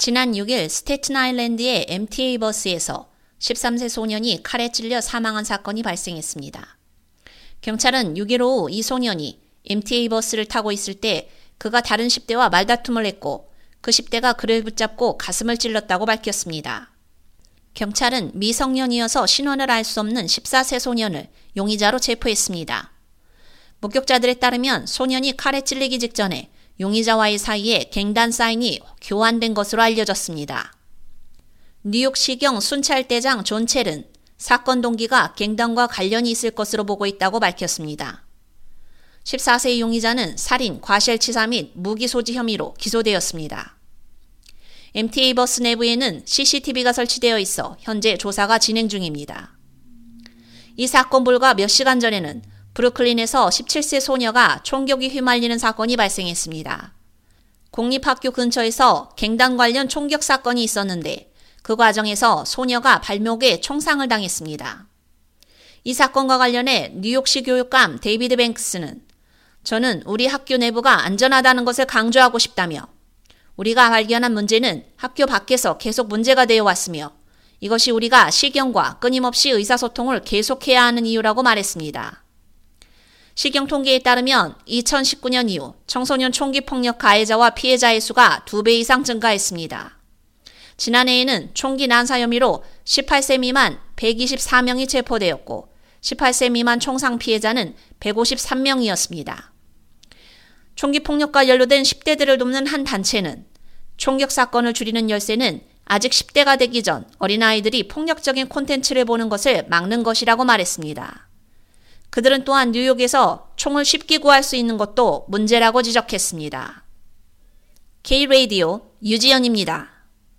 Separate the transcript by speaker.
Speaker 1: 지난 6일 스테튼 아일랜드의 MTA 버스에서 13세 소년이 칼에 찔려 사망한 사건이 발생했습니다. 경찰은 6일 오후 이 소년이 MTA 버스를 타고 있을 때 그가 다른 10대와 말다툼을 했고 그 10대가 그를 붙잡고 가슴을 찔렀다고 밝혔습니다. 경찰은 미성년이어서 신원을 알 수 없는 14세 소년을 용의자로 체포했습니다. 목격자들에 따르면 소년이 칼에 찔리기 직전에 용의자와의 사이에 갱단 사인이 교환된 것으로 알려졌습니다. 뉴욕시경 순찰대장 존 첼은 사건 동기가 갱단과 관련이 있을 것으로 보고 있다고 밝혔습니다. 14세 용의자는 살인, 과실치사 및 무기 소지 혐의로 기소되었습니다. MTA 버스 내부에는 CCTV가 설치되어 있어 현재 조사가 진행 중입니다. 이 사건 불과 몇 시간 전에는 브루클린에서 17세 소녀가 총격에 휘말리는 사건이 발생했습니다. 공립학교 근처에서 갱단 관련 총격 사건이 있었는데 그 과정에서 소녀가 발목에 총상을 당했습니다. 이 사건과 관련해 뉴욕시 교육감 데이비드 뱅크스는 저는 우리 학교 내부가 안전하다는 것을 강조하고 싶다며 우리가 발견한 문제는 학교 밖에서 계속 문제가 되어 왔으며 이것이 우리가 시경과 끊임없이 의사소통을 계속해야 하는 이유라고 말했습니다. 시경 통계에 따르면 2019년 이후 청소년 총기 폭력 가해자와 피해자의 수가 2배 이상 증가했습니다. 지난해에는 총기 난사 혐의로 18세 미만 124명이 체포되었고 18세 미만 총상 피해자는 153명이었습니다. 총기 폭력과 연루된 10대들을 돕는 한 단체는 총격 사건을 줄이는 열쇠는 아직 10대가 되기 전 어린아이들이 폭력적인 콘텐츠를 보는 것을 막는 것이라고 말했습니다. 그들은 또한 뉴욕에서 총을 쉽게 구할 수 있는 것도 문제라고 지적했습니다. K-Radio 유지연입니다.